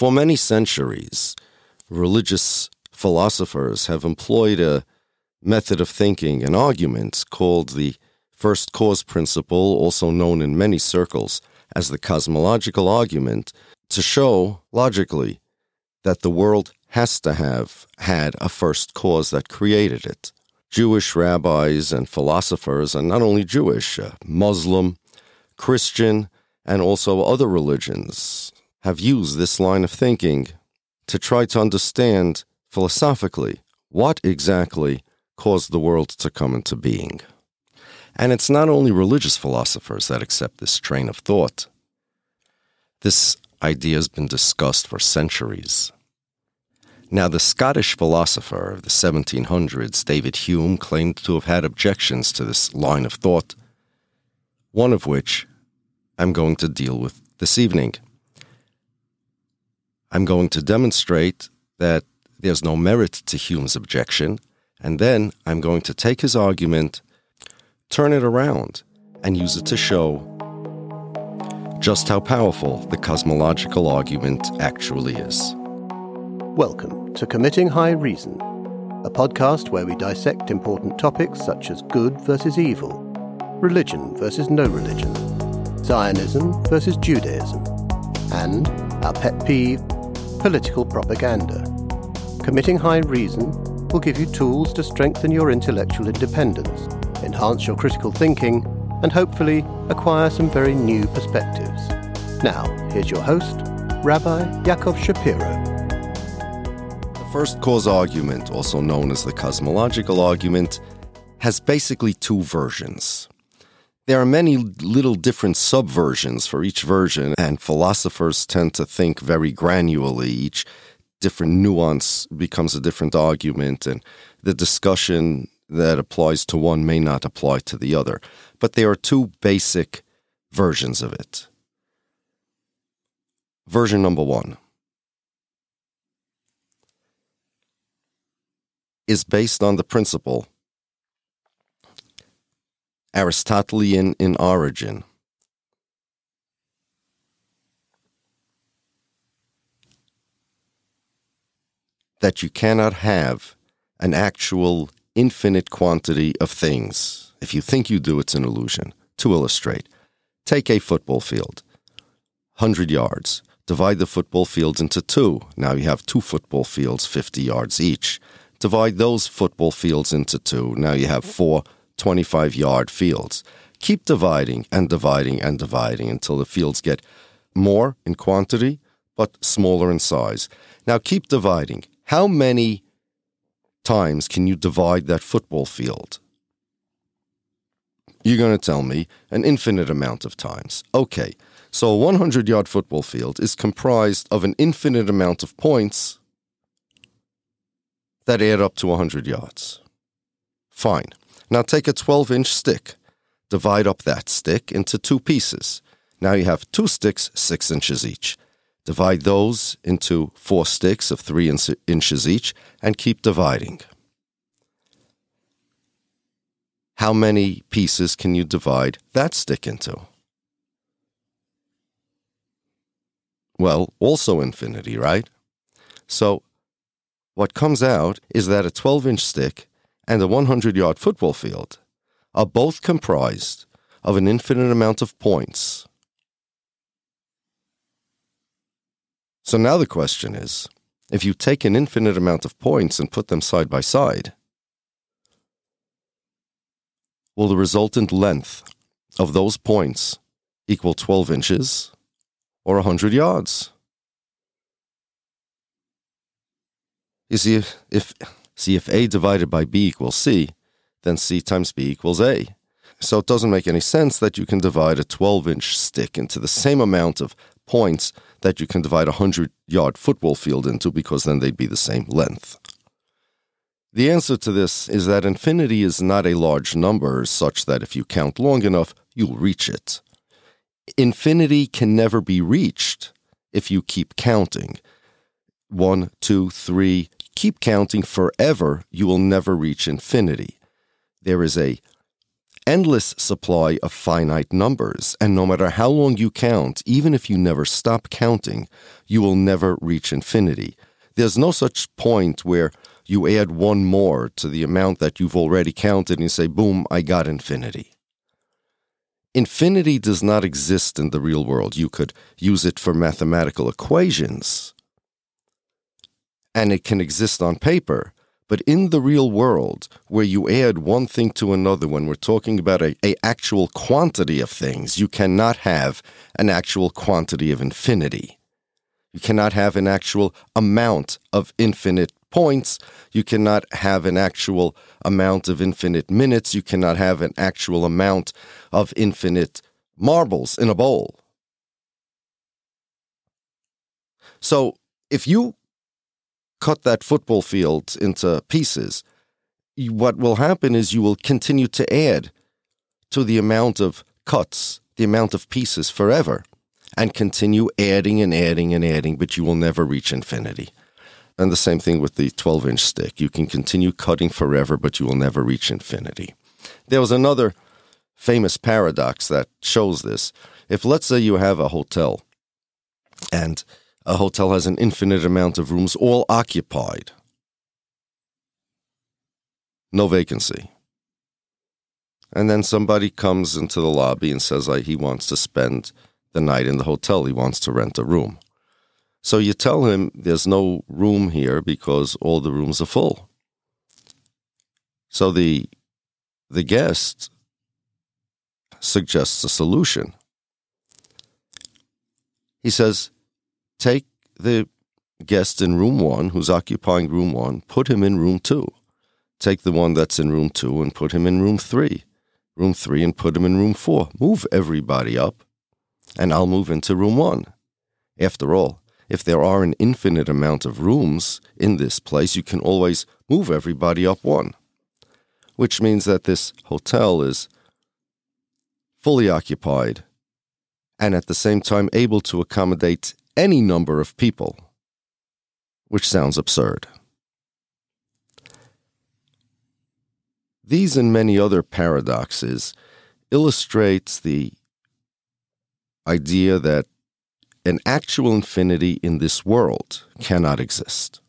For many centuries, religious philosophers have employed a method of thinking and argument called the first cause principle, also known in many circles as the cosmological argument, to show logically that the world has to have had a first cause that created it. Jewish rabbis and philosophers, and not only Jewish, uh, Muslim, Christian, and also other religions, have used this line of thinking to try to understand philosophically what exactly caused the world to come into being. And it's not only religious philosophers that accept this train of thought. This idea has been discussed for centuries. Now, the Scottish philosopher of the 1700s, David Hume, claimed to have had objections to this line of thought, one of which I'm going to deal with this evening. I'm going to demonstrate that there's no merit to Hume's objection, and then I'm going to take his argument, turn it around, and use it to show just how powerful the cosmological argument actually is. Welcome to Committing High Reason, a podcast where we dissect important topics such as good versus evil, religion versus no religion, Zionism versus Judaism, and our pet peeve, political propaganda. Committing High Reason will give you tools to strengthen your intellectual independence, enhance your critical thinking, and hopefully acquire some very new perspectives. Now, here's your host, Rabbi Yaakov Shapiro. The first cause argument, also known as the cosmological argument, has basically two versions. There are many little different subversions for each version, and philosophers tend to think very granularly. Each different nuance becomes a different argument, and the discussion that applies to one may not apply to the other. But there are two basic versions of it. Version number one is based on the principle Aristotelian in origin. That you cannot have an actual infinite quantity of things. If you think you do, it's an illusion. To illustrate, take a football field, 100 yards. Divide the football fields into two. Now you have two football fields, 50 yards each. Divide those football fields into two. Now you have four 25 yard fields. Keep dividing and dividing and dividing until the fields get more in quantity, but smaller in size. Now keep dividing. How many times can you divide that football field? You're going to tell me an infinite amount of times. Okay, so a 100 yard football field is comprised of an infinite amount of points that add up to 100 yards. Fine. Now take a 12 inch stick, divide up that stick into two pieces. Now you have two sticks, six inches each. Divide those into four sticks of three inches each and keep dividing. How many pieces can you divide that stick into? Well, also infinity, right? So, what comes out is that a 12 inch stick and a 100 yard football field are both comprised of an infinite amount of points. So now the question is if you take an infinite amount of points and put them side by side, will the resultant length of those points equal 12 inches or 100 yards? You see, if, if See, if A divided by B equals C, then C times B equals A. So it doesn't make any sense that you can divide a 12 inch stick into the same amount of points that you can divide a 100 yard football field into because then they'd be the same length. The answer to this is that infinity is not a large number such that if you count long enough, you'll reach it. Infinity can never be reached if you keep counting. One, two, three, keep counting forever, you will never reach infinity. There is a endless supply of finite numbers, and no matter how long you count, even if you never stop counting, you will never reach infinity. There's no such point where you add one more to the amount that you've already counted and you say, boom, I got infinity. Infinity does not exist in the real world. You could use it for mathematical equations, and it can exist on paper. But in the real world, where you add one thing to another, when we're talking about a, a actual quantity of things, you cannot have an actual quantity of infinity. You cannot have an actual amount of infinite points. You cannot have an actual amount of infinite minutes. You cannot have an actual amount of infinite marbles in a bowl. So if you cut that football field into pieces, what will happen is you will continue to add to the amount of cuts, the amount of pieces forever, and continue adding and adding and adding, but you will never reach infinity. And the same thing with the 12 inch stick. You can continue cutting forever, but you will never reach infinity. There was another famous paradox that shows this. If, let's say, you have a hotel and a hotel has an infinite amount of rooms all occupied, no vacancy. And then somebody comes into the lobby and says he wants to spend the night in the hotel, he wants to rent a room. So you tell him there's no room here because all the rooms are full. So the the guest suggests a solution. He says, take the guest in room one who's occupying room one, put him in room two. Take the one that's in room two and put him in room three. Room three and put him in room four. Move everybody up, and I'll move into room one. After all, if there are an infinite amount of rooms in this place, you can always move everybody up one, which means that this hotel is fully occupied and at the same time able to accommodate any number of people, which sounds absurd. These and many other paradoxes illustrates the idea that an actual infinity in this world cannot exist.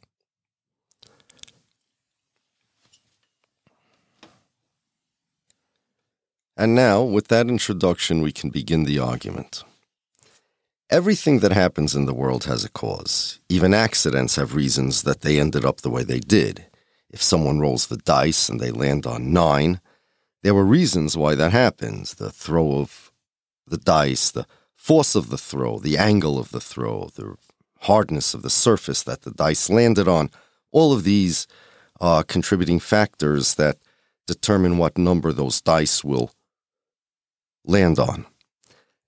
And now, with that introduction, we can begin the argument. Everything that happens in the world has a cause. Even accidents have reasons that they ended up the way they did. If someone rolls the dice and they land on nine, there were reasons why that happens the throw of the dice, the force of the throw, the angle of the throw, the hardness of the surface that the dice landed on, all of these are contributing factors that determine what number those dice will land on.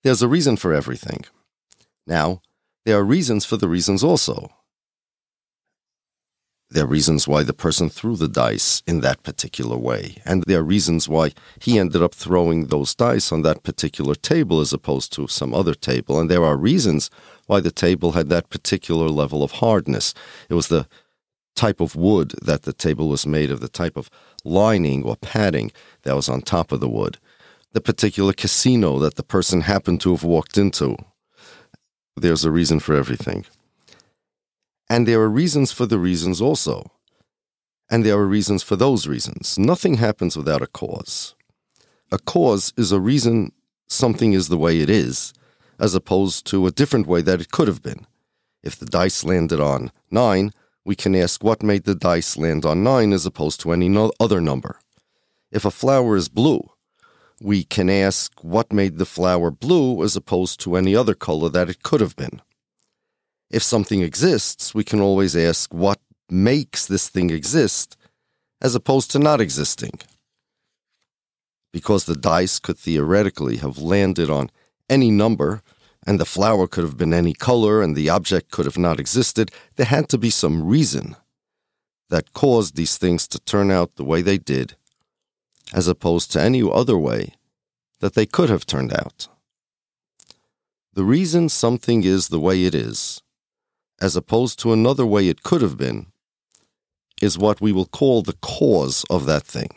There's a reason for everything. Now, there are reasons for the reasons also. There are reasons why the person threw the dice in that particular way, and there are reasons why he ended up throwing those dice on that particular table as opposed to some other table, and there are reasons why the table had that particular level of hardness. It was the type of wood that the table was made of, the type of lining or padding that was on top of the wood, the particular casino that the person happened to have walked into. There's a reason for everything. And there are reasons for the reasons also. And there are reasons for those reasons. Nothing happens without a cause. A cause is a reason something is the way it is, as opposed to a different way that it could have been. If the dice landed on nine, we can ask what made the dice land on nine as opposed to any no other number. If a flower is blue, we can ask what made the flower blue as opposed to any other color that it could have been if something exists, we can always ask what makes this thing exist as opposed to not existing. Because the dice could theoretically have landed on any number, and the flower could have been any color, and the object could have not existed, there had to be some reason that caused these things to turn out the way they did, as opposed to any other way that they could have turned out. The reason something is the way it is as opposed to another way it could have been, is what we will call the cause of that thing.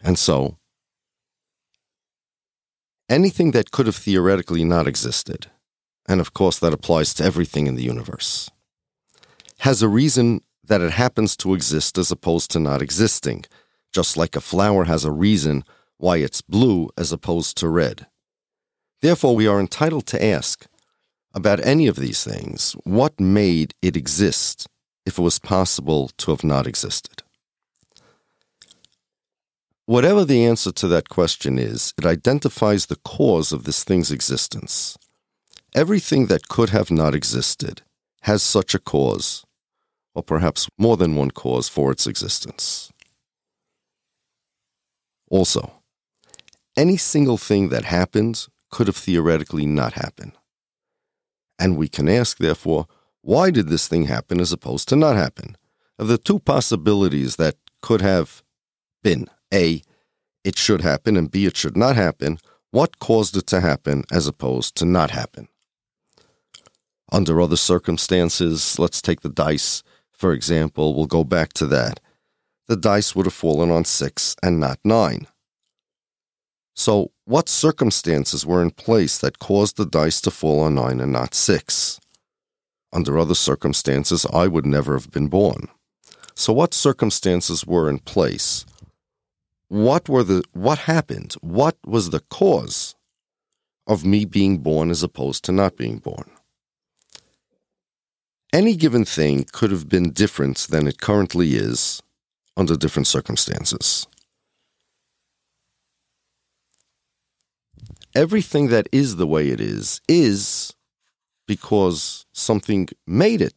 And so, anything that could have theoretically not existed, and of course that applies to everything in the universe, has a reason that it happens to exist as opposed to not existing, just like a flower has a reason why it's blue as opposed to red. Therefore, we are entitled to ask about any of these things what made it exist if it was possible to have not existed. Whatever the answer to that question is, it identifies the cause of this thing's existence. Everything that could have not existed has such a cause, or perhaps more than one cause for its existence. Also, any single thing that happens could have theoretically not happened. And we can ask, therefore, why did this thing happen as opposed to not happen? Of the two possibilities that could have been A, it should happen, and B, it should not happen, what caused it to happen as opposed to not happen? Under other circumstances, let's take the dice, for example, we'll go back to that. The dice would have fallen on six and not nine. So, what circumstances were in place that caused the dice to fall on nine and not six? Under other circumstances, I would never have been born. So, what circumstances were in place? What were the what happened? What was the cause of me being born as opposed to not being born? Any given thing could have been different than it currently is under different circumstances. everything that is the way it is is because something made it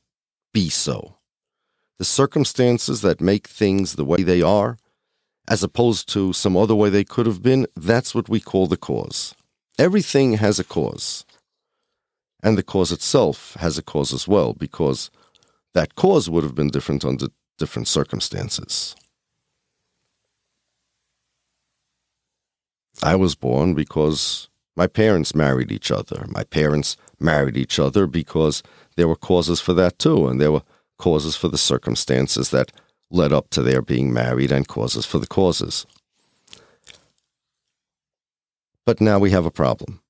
be so. The circumstances that make things the way they are, as opposed to some other way they could have been, that's what we call the cause. Everything has a cause. And the cause itself has a cause as well, because that cause would have been different under different circumstances. I was born because my parents married each other. My parents married each other because there were causes for that too, and there were causes for the circumstances that led up to their being married and causes for the causes. But now we have a problem.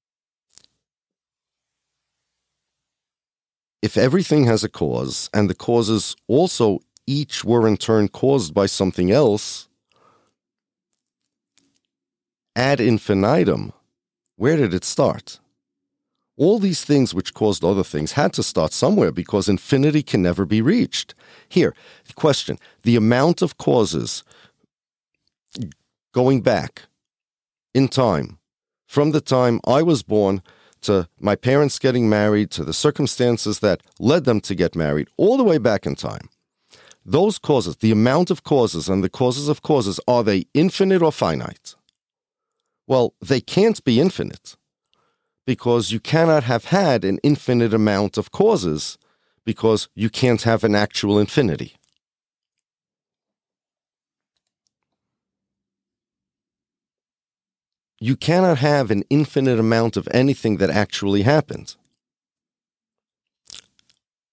If everything has a cause, and the causes also each were in turn caused by something else, ad infinitum, where did it start? All these things which caused other things had to start somewhere because infinity can never be reached. Here, the question the amount of causes going back in time, from the time I was born to my parents getting married to the circumstances that led them to get married, all the way back in time. Those causes, the amount of causes and the causes of causes, are they infinite or finite? Well, they can't be infinite because you cannot have had an infinite amount of causes because you can't have an actual infinity. You cannot have an infinite amount of anything that actually happened.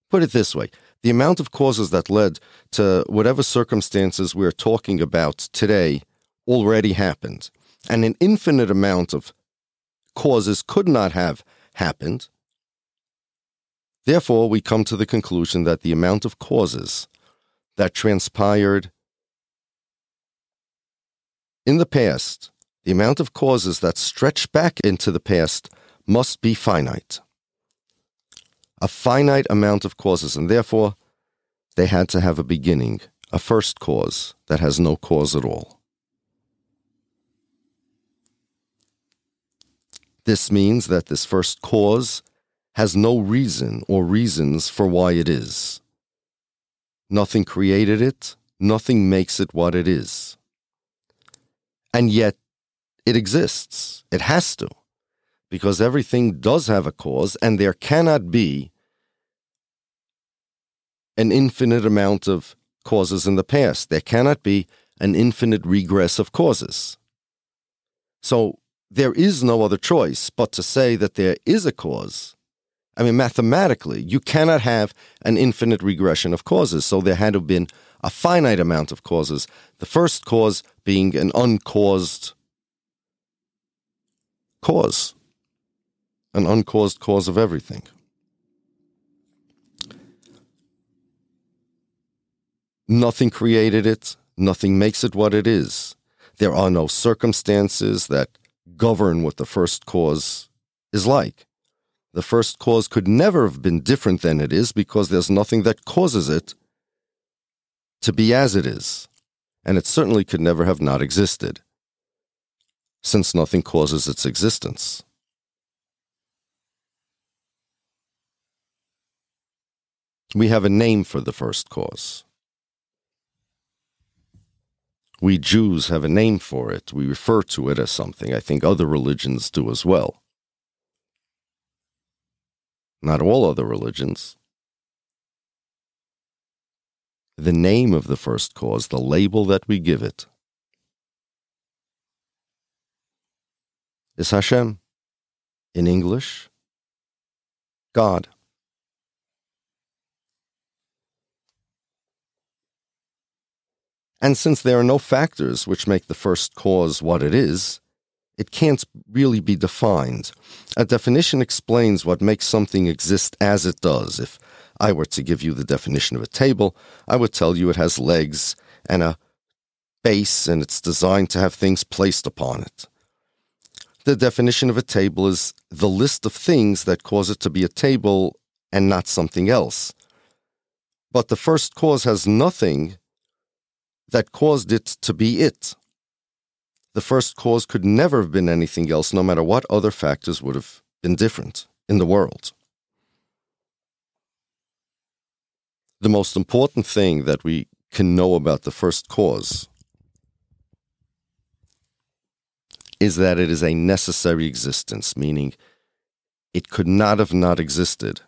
Put it this way the amount of causes that led to whatever circumstances we're talking about today already happened and an infinite amount of causes could not have happened. Therefore, we come to the conclusion that the amount of causes that transpired in the past, the amount of causes that stretch back into the past must be finite. A finite amount of causes, and therefore they had to have a beginning, a first cause that has no cause at all. This means that this first cause has no reason or reasons for why it is. Nothing created it, nothing makes it what it is. And yet, it exists. It has to. Because everything does have a cause, and there cannot be an infinite amount of causes in the past. There cannot be an infinite regress of causes. So, there is no other choice but to say that there is a cause I mean, mathematically, you cannot have an infinite regression of causes. So there had to have been a finite amount of causes. The first cause being an uncaused cause, an uncaused cause of everything. Nothing created it, nothing makes it what it is. There are no circumstances that govern what the first cause is like. The first cause could never have been different than it is because there's nothing that causes it to be as it is. And it certainly could never have not existed, since nothing causes its existence. We have a name for the first cause. We Jews have a name for it. We refer to it as something. I think other religions do as well. Not all other religions. The name of the first cause, the label that we give it, is Hashem. In English, God. And since there are no factors which make the first cause what it is, it can't really be defined. A definition explains what makes something exist as it does. If I were to give you the definition of a table, I would tell you it has legs and a base and it's designed to have things placed upon it. The definition of a table is the list of things that cause it to be a table and not something else. But the first cause has nothing that caused it to be it. The first cause could never have been anything else, no matter what other factors would have been different in the world. The most important thing that we can know about the first cause is that it is a necessary existence, meaning it could not have not existed,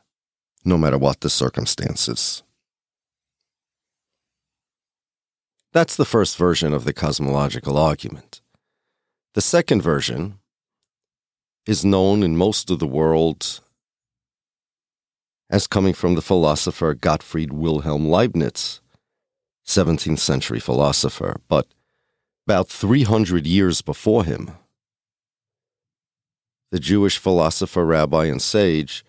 no matter what the circumstances. That's the first version of the cosmological argument. The second version is known in most of the world as coming from the philosopher Gottfried Wilhelm Leibniz, 17th century philosopher, but about 300 years before him, the Jewish philosopher, rabbi, and sage,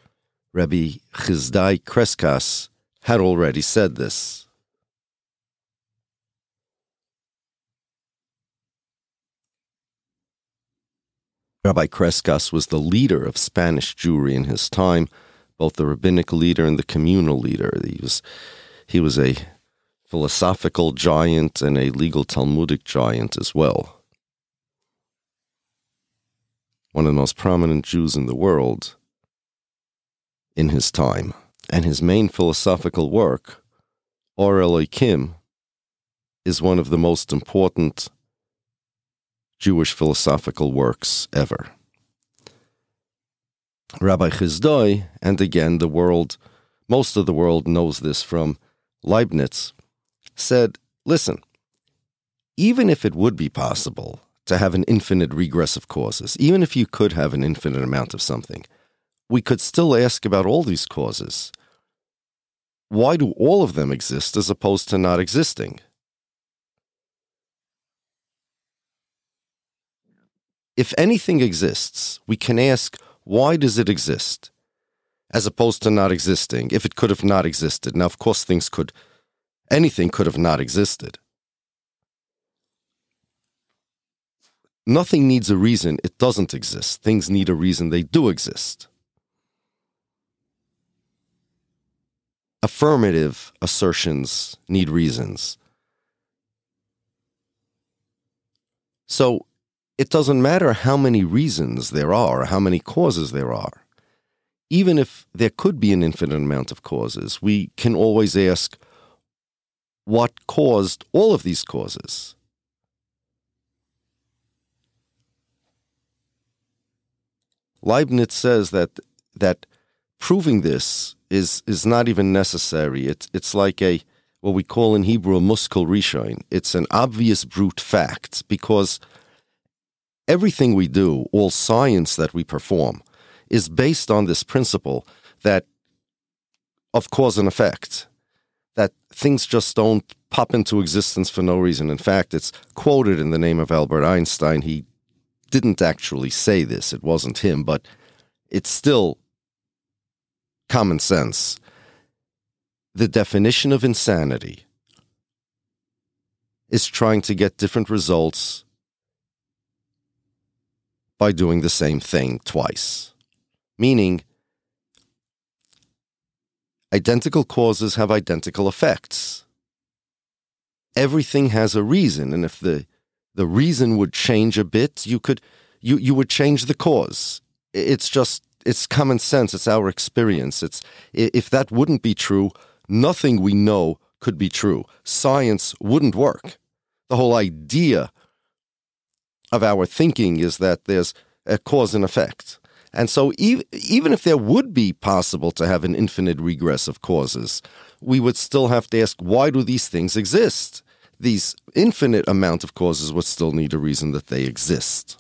Rabbi Chizdai Crescas, had already said this. Rabbi Crescas was the leader of Spanish Jewry in his time, both the rabbinic leader and the communal leader. He was, he was a philosophical giant and a legal Talmudic giant as well. One of the most prominent Jews in the world in his time. And his main philosophical work, Or Elohim, is one of the most important Jewish philosophical works ever. Rabbi Chizdoi, and again the world, most of the world knows this from Leibniz, said, listen, even if it would be possible to have an infinite regress of causes, even if you could have an infinite amount of something, we could still ask about all these causes. Why do all of them exist as opposed to not existing? if anything exists, we can ask, why does it exist? As opposed to not existing, if it could have not existed. Now, of course, things could, anything could have not existed. Nothing needs a reason it doesn't exist. Things need a reason they do exist. Affirmative assertions need reasons. So, it doesn't matter how many reasons there are, how many causes there are. Even if there could be an infinite amount of causes, we can always ask what caused all of these causes? Leibniz says that that proving this is is not even necessary. It's it's like a what we call in Hebrew a muskal rishon. It's an obvious brute fact because everything we do, all science that we perform, is based on this principle that of cause and effect, that things just don't pop into existence for no reason. In fact, it's quoted in the name of Albert Einstein. He didn't actually say this, it wasn't him, but it's still common sense. The definition of insanity is trying to get different results by doing the same thing twice. Meaning, identical causes have identical effects. Everything has a reason, and if the, the reason would change a bit, you could you, you would change the cause. It's just it's common sense, it's our experience. It's if that wouldn't be true, nothing we know could be true. Science wouldn't work. The whole idea of our thinking is that there's a cause and effect. And so, even if there would be possible to have an infinite regress of causes, we would still have to ask why do these things exist? These infinite amount of causes would still need a reason that they exist.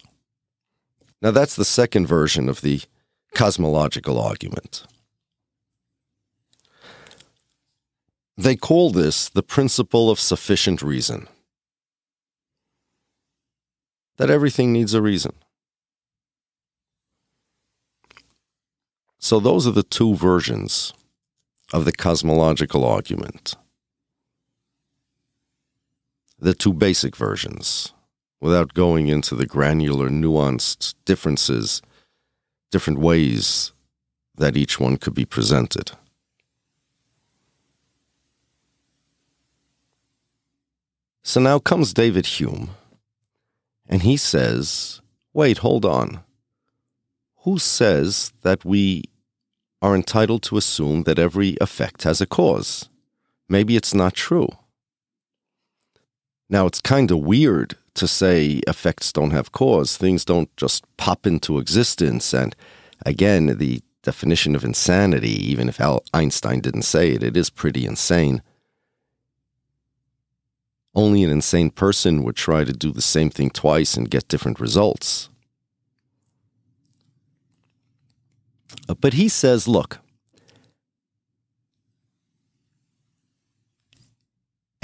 Now, that's the second version of the cosmological argument. They call this the principle of sufficient reason. That everything needs a reason. So, those are the two versions of the cosmological argument. The two basic versions, without going into the granular, nuanced differences, different ways that each one could be presented. So now comes David Hume, and he says, wait, hold on. Who says that we are entitled to assume that every effect has a cause. Maybe it's not true. Now, it's kind of weird to say effects don't have cause. Things don't just pop into existence. And again, the definition of insanity, even if Einstein didn't say it, it is pretty insane. Only an insane person would try to do the same thing twice and get different results. Uh, but he says, look,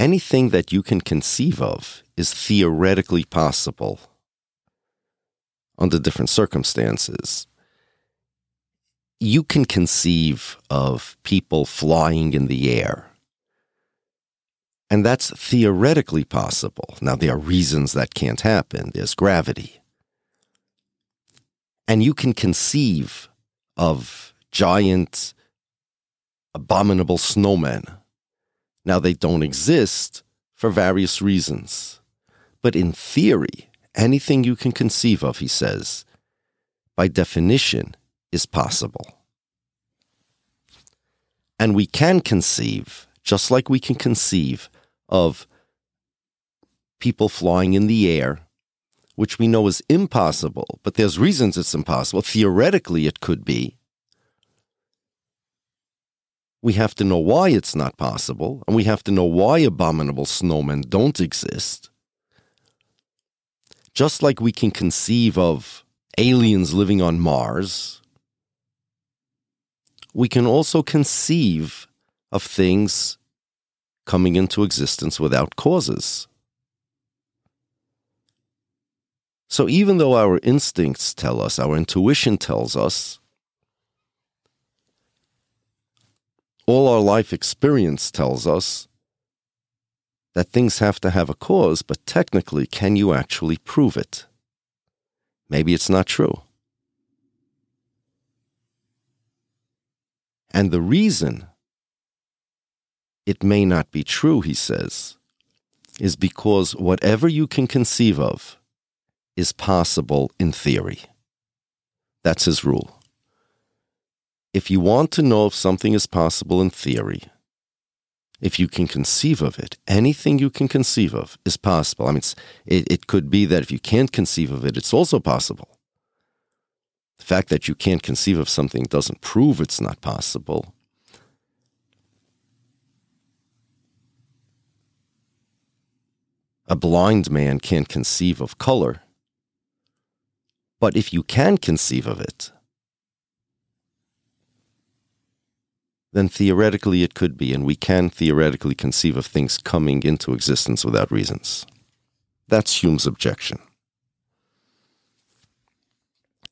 anything that you can conceive of is theoretically possible under different circumstances. You can conceive of people flying in the air. And that's theoretically possible. Now, there are reasons that can't happen. There's gravity. And you can conceive of giant, abominable snowmen. Now, they don't exist for various reasons. But in theory, anything you can conceive of, he says, by definition, is possible. And we can conceive, just like we can conceive of people flying in the air which we know is impossible, but there's reasons it's impossible. Theoretically, it could be. We have to know why it's not possible, and we have to know why abominable snowmen don't exist. Just like we can conceive of aliens living on Mars, we can also conceive of things coming into existence without causes. So even though our instincts tell us, our intuition tells us, all our life experience tells us that things have to have a cause, but technically, can you actually prove it? Maybe it's not true. And the reason it may not be true, he says, is because whatever you can conceive of, is possible in theory. That's his rule. If you want to know if something is possible in theory, if you can conceive of it, anything you can conceive of is possible. I mean, it, it could be that if you can't conceive of it, it's also possible. The fact that you can't conceive of something doesn't prove it's not possible. A blind man can't conceive of color but if you can conceive of it, then theoretically it could be, and we can theoretically conceive of things coming into existence without reasons. That's Hume's objection.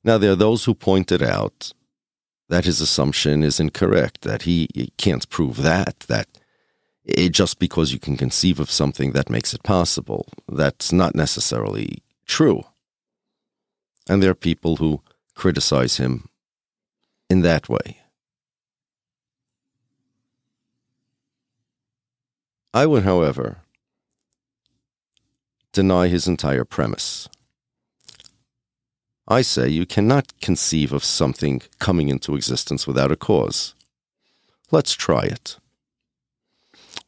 Now, there are those who pointed out that his assumption is incorrect, that he, can't prove that, that it, just because you can conceive of something that makes it possible, that's not necessarily true. And there are people who criticize him in that way. I would, however, deny his entire premise. I say you cannot conceive of something coming into existence without a cause. Let's try it.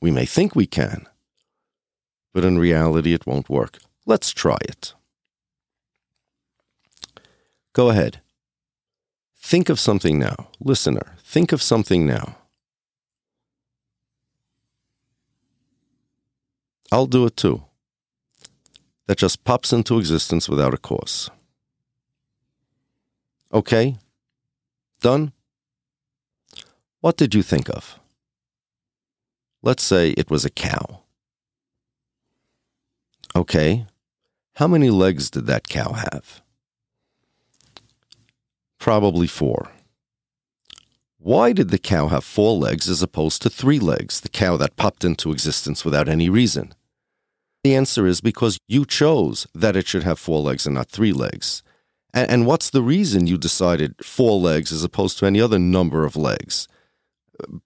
We may think we can, but in reality it won't work. Let's try it. Go ahead. Think of something now. Listener, think of something now. I'll do it too. That just pops into existence without a cause. Okay? Done? What did you think of? Let's say it was a cow. Okay. How many legs did that cow have? Probably four. Why did the cow have four legs as opposed to three legs, the cow that popped into existence without any reason? The answer is because you chose that it should have four legs and not three legs. And, and what's the reason you decided four legs as opposed to any other number of legs?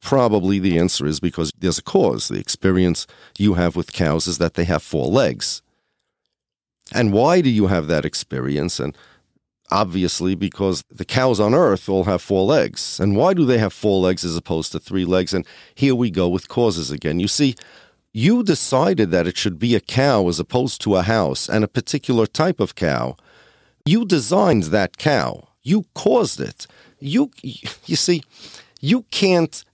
Probably the answer is because there's a cause. The experience you have with cows is that they have four legs. And why do you have that experience? And obviously, because the cows on earth all have four legs. And why do they have four legs as opposed to three legs? And here we go with causes again. You see, you decided that it should be a cow as opposed to a house and a particular type of cow. You designed that cow. You caused it. You you see, you can't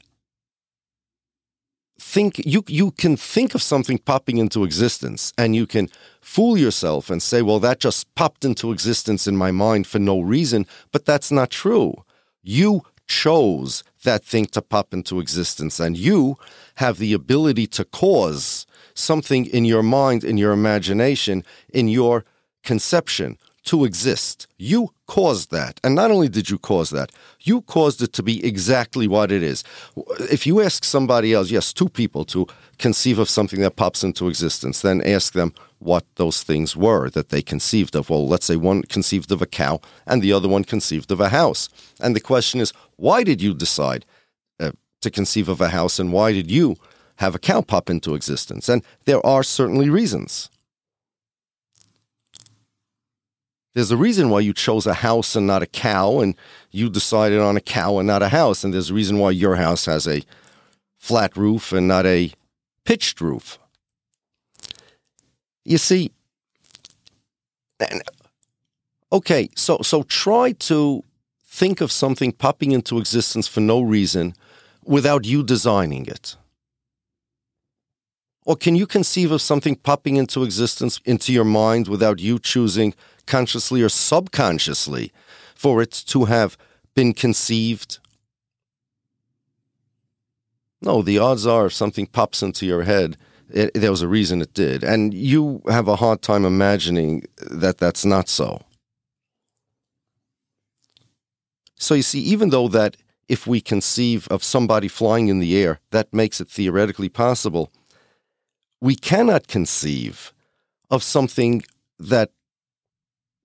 think you you can think of something popping into existence and you can fool yourself and say well that just popped into existence in my mind for no reason but that's not true you chose that thing to pop into existence. And you have the ability to cause something in your mind in your imagination in your conception to exist. You caused that. And not only did you cause that, you caused it to be exactly what it is. If you ask somebody else, yes, two people to conceive of something that pops into existence, then ask them what those things were that they conceived of. Well, let's say one conceived of a cow and the other one conceived of a house. And the question is, why did you decide uh, to conceive of a house and why did you have a cow pop into existence? And there are certainly reasons. There's a reason why you chose a house and not a cow, and you decided on a cow and not a house. And there's a reason why your house has a flat roof and not a pitched roof. You see, okay, so so try to think of something popping into existence for no reason without you designing it. Or can you conceive of something popping into existence into your mind without you choosing consciously or subconsciously for it to have been conceived? No, the odds are if something pops into your head, it, there was a reason it did. And you have a hard time imagining that that's not so. So you see, even though that if we conceive of somebody flying in the air, that makes it theoretically possible, we cannot conceive of something that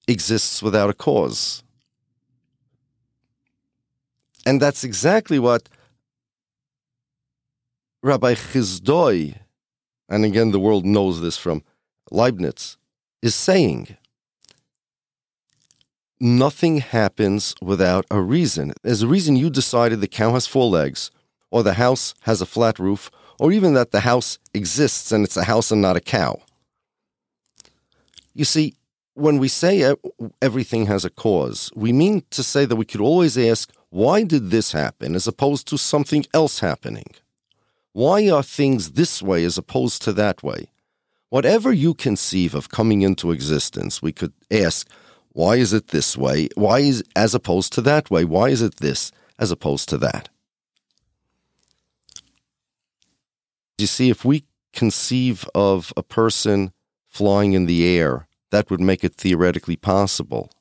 exists without a cause. And that's exactly what Rabbi Chizdoi, and again the world knows this from Leibniz, is saying. Nothing happens without a reason. There's a reason you decided the cow has four legs, or the house has a flat roof, or even that the house exists and it's a house and not a cow. You see, when we say everything has a cause, we mean to say that we could always ask, why did this happen as opposed to something else happening? Why are things this way as opposed to that way? Whatever you conceive of coming into existence, we could ask, why is it this way? Why is as opposed to that way? Why is it this as opposed to that? you see, if we conceive of a person flying in the air, that would make it theoretically possible.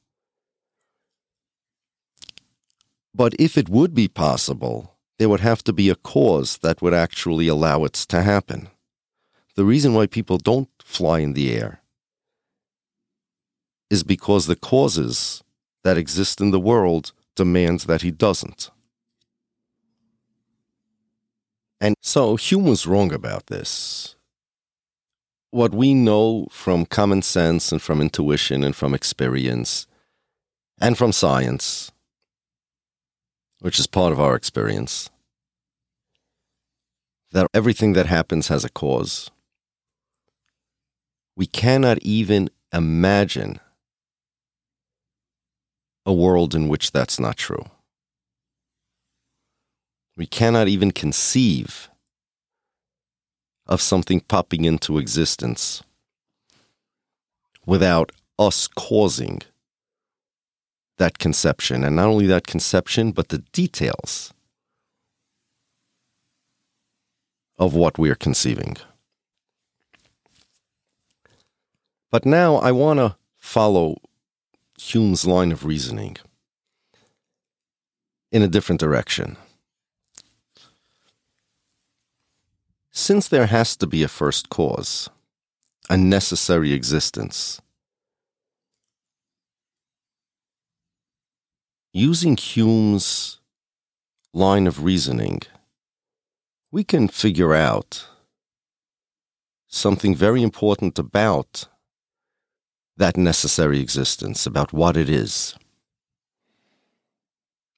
But if it would be possible, there would have to be a cause that would actually allow it to happen. The reason why people don't fly in the air is because the causes that exist in the world demand that he doesn't. And so Hume was wrong about this. What we know from common sense and from intuition and from experience and from science which is part of our experience, that everything that happens has a cause. We cannot even imagine a world in which that's not true. We cannot even conceive of something popping into existence without us causing that conception. And not only that conception, but the details of what we are conceiving. But now I want to follow Hume's line of reasoning in a different direction. Since there has to be a first cause, a necessary existence, using Hume's line of reasoning, we can figure out something very important about that necessary existence, about what it is.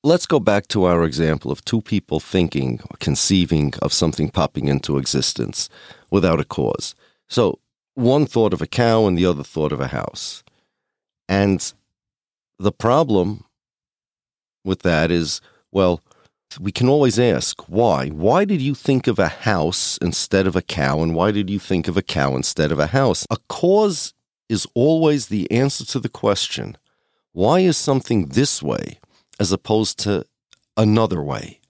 Let's go back to our example of two people thinking or conceiving of something popping into existence without a cause. So, one thought of a cow and the other thought of a house. And the problem with that is, well, we can always ask why. Why did you think of a house instead of a cow, and why did you think of a cow instead of a house? A cause is always the answer to the question why is something this way as opposed to another way?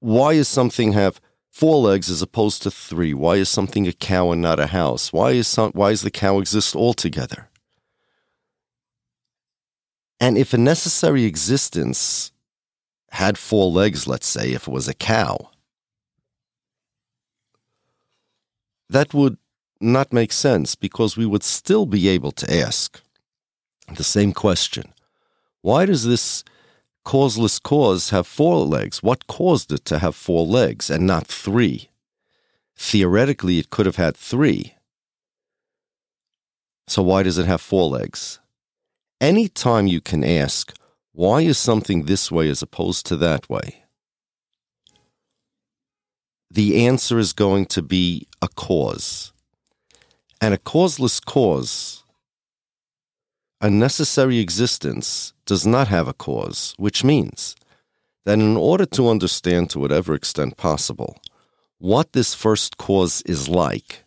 Why is something have four legs as opposed to three? Why is something a cow and not a house? Why is some, why does the cow exist altogether? And if a necessary existence had four legs, let's say, if it was a cow, that would not make sense because we would still be able to ask the same question Why does this causeless cause have four legs? What caused it to have four legs and not three? Theoretically, it could have had three. So, why does it have four legs? anytime you can ask, why is something this way as opposed to that way? The answer is going to be a cause. And a causeless cause, a necessary existence, does not have a cause, which means that in order to understand to whatever extent possible what this first cause is like,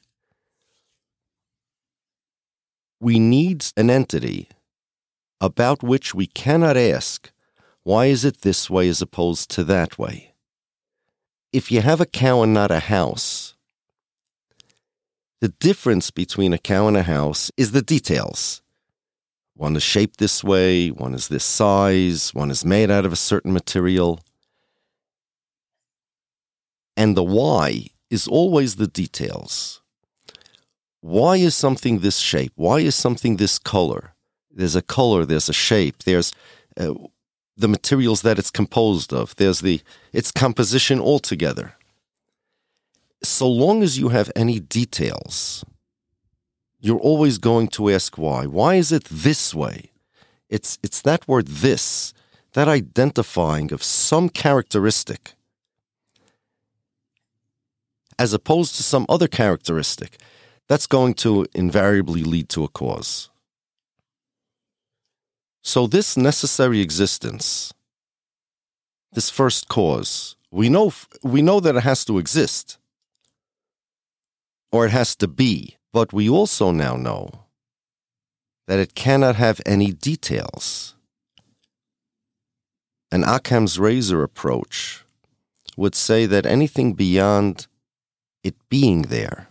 we need an entity about which we cannot ask, why is it this way as opposed to that way? If you have a cow and not a house, the difference between a cow and a house is the details. One is shaped this way, one is this size, one is made out of a certain material. And the why is always the details. Why is something this shape? Why is something this color? There's a color, there's a shape, there's uh, the materials that it's composed of, there's the its composition altogether. So long as you have any details, you're always going to ask why. Why is it this way? It's it's that word this, that identifying of some characteristic as opposed to some other characteristic, that's going to invariably lead to a cause. So, this necessary existence, this first cause, we know, we know that it has to exist or it has to be, but we also now know that it cannot have any details. An Occam's razor approach would say that anything beyond it being there.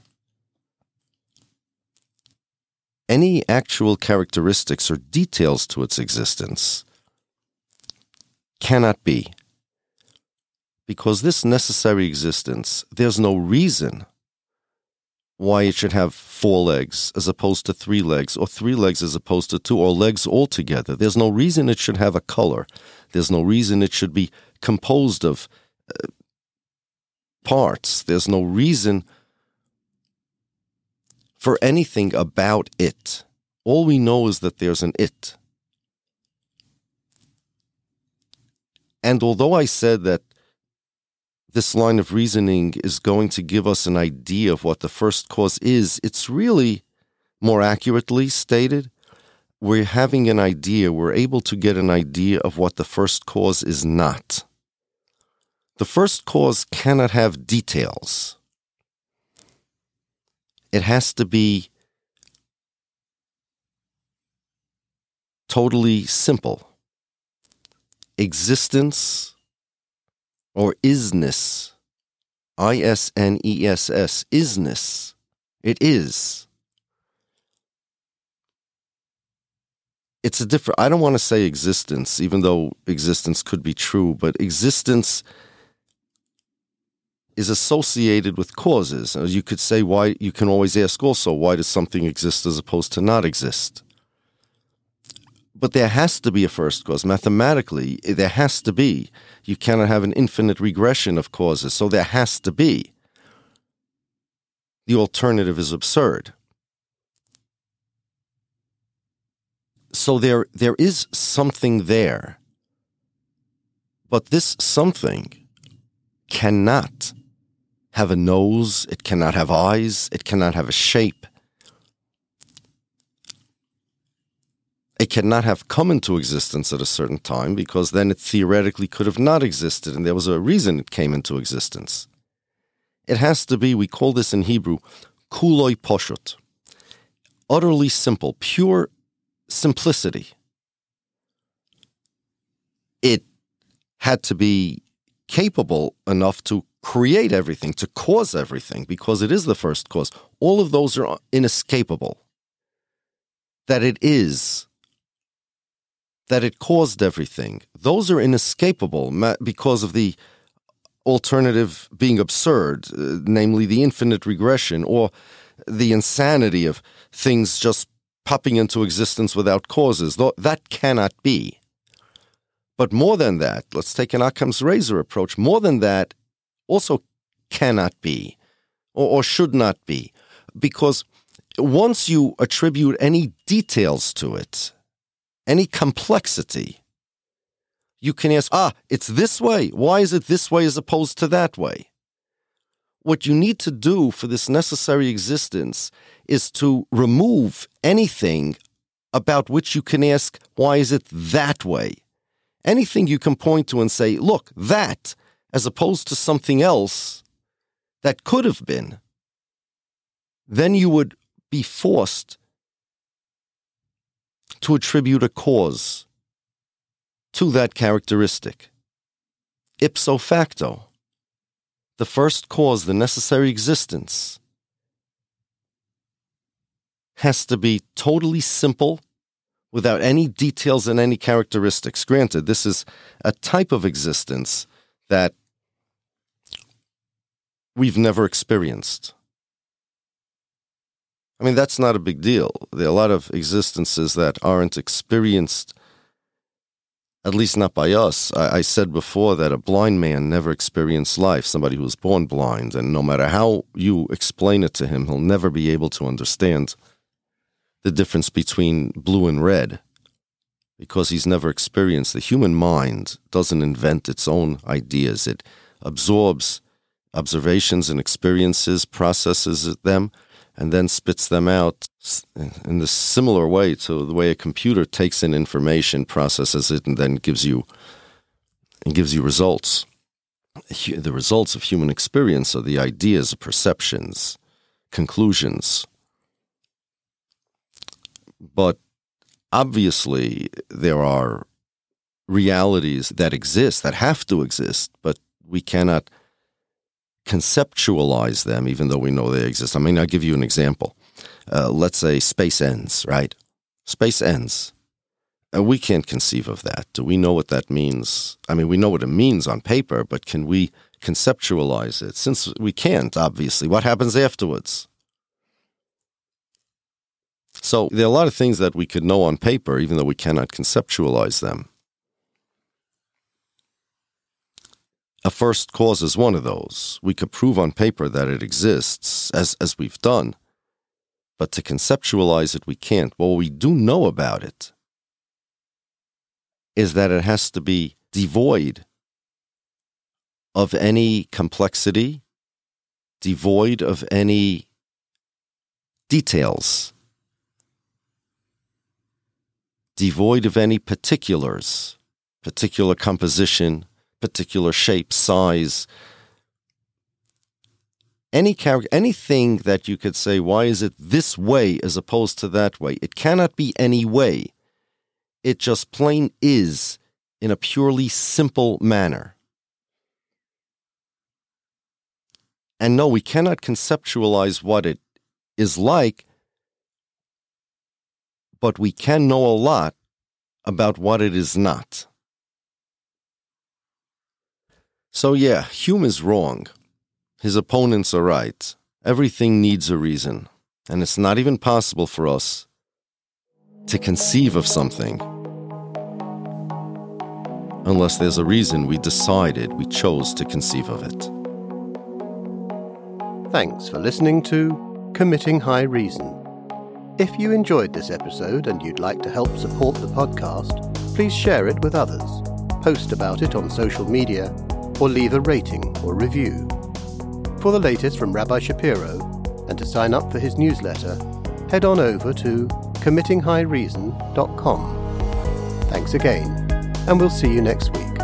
Any actual characteristics or details to its existence cannot be. Because this necessary existence, there's no reason why it should have four legs as opposed to three legs, or three legs as opposed to two, or legs altogether. There's no reason it should have a color. There's no reason it should be composed of uh, parts. There's no reason for anything about it. All we know is that there's an it. And although I said that this line of reasoning is going to give us an idea of what the first cause is, it's really more accurately stated. We're having an idea, we're able to get an idea of what the first cause is not. The first cause cannot have details. It has to be totally simple. Existence or isness. I S N E S S, It is. It's a different, I don't want to say existence, even though existence could be true, but existence is associated with causes. You could say why, you can always ask also, why does something exist as opposed to not exist? But there has to be a first cause. Mathematically, there has to be. You cannot have an infinite regression of causes, so there has to be. The alternative is absurd. So there, there is something there. But this something cannot have a nose, it cannot have eyes, it cannot have a shape, cannot have come into existence at a certain time because then it theoretically could have not existed and there was a reason it came into existence. It has to be, we call this in Hebrew, kuloi poshut, utterly simple, pure simplicity. It had to be capable enough to create everything, to cause everything, because it is the first cause. All of those are inescapable. That it is that it caused everything, those are inescapable because of the alternative being absurd, uh, namely the infinite regression or the insanity of things just popping into existence without causes. That cannot be. But more than that, let's take an Occam's razor approach. More than that, also cannot be or, or should not be. Because once you attribute any details to it, any complexity, you can ask, ah, it's this way. Why is it this way as opposed to that way? What you need to do for this necessary existence is to remove anything about which you can ask, why is it that way? Anything you can point to and say, look, that, as opposed to something else that could have been, then you would be forced to attribute a cause to that characteristic. Ipso facto, the first cause, the necessary existence, has to be totally simple without any details and any characteristics. Granted, this is a type of existence that we've never experienced. I mean, that's not a big deal. There are a lot of existences that aren't experienced, at least not by us. I, I, said before that a blind man never experienced life, somebody who was born blind, and no matter how you explain it to him, he'll never be able to understand the difference between blue and red because he's never experienced. The human mind doesn't invent its own ideas, it absorbs observations and experiences, processes them and then spits them out in the similar way to the way a computer takes in information, processes it, and then gives you and gives you results. The results of human experience are the ideas, perceptions, conclusions. But obviously, there are realities that exist, that have to exist, but we cannot conceptualize them, even though we know they exist. I mean, I'll give you an example. Uh, let's say space ends, right? Space ends. Uh, we can't conceive of that. Do we know what that means? I mean, we know what it means on paper, but can we conceptualize it? Since we can't, obviously, what happens afterwards? So there are a lot of things that we could know on paper, even though we cannot conceptualize them. A first cause is one of those. We could prove on paper that it exists, as, as we've done, but to conceptualize it, we can't. What we do know about it is that it has to be devoid of any complexity, devoid of any details, devoid of any particulars, particular composition, particular shape, size, any character, anything that you could say, why is it this way as opposed to that way? It cannot be any way. It just plain is in a purely simple manner. And no, we cannot conceptualize what it is like, but we can know a lot about what it is not. So, yeah, Hume is wrong. His opponents are right. Everything needs a reason, and it's not even possible for us to conceive of something unless there's a reason we decided we chose to conceive of it. Thanks for listening to Committing High Reason. If you enjoyed this episode and you'd like to help support the podcast, please share it with others, post about it on social media, or leave a rating or review. For the latest from Rabbi Shapiro and to sign up for his newsletter, head on over to committinghighreason.com. Thanks again, and we'll see you next week.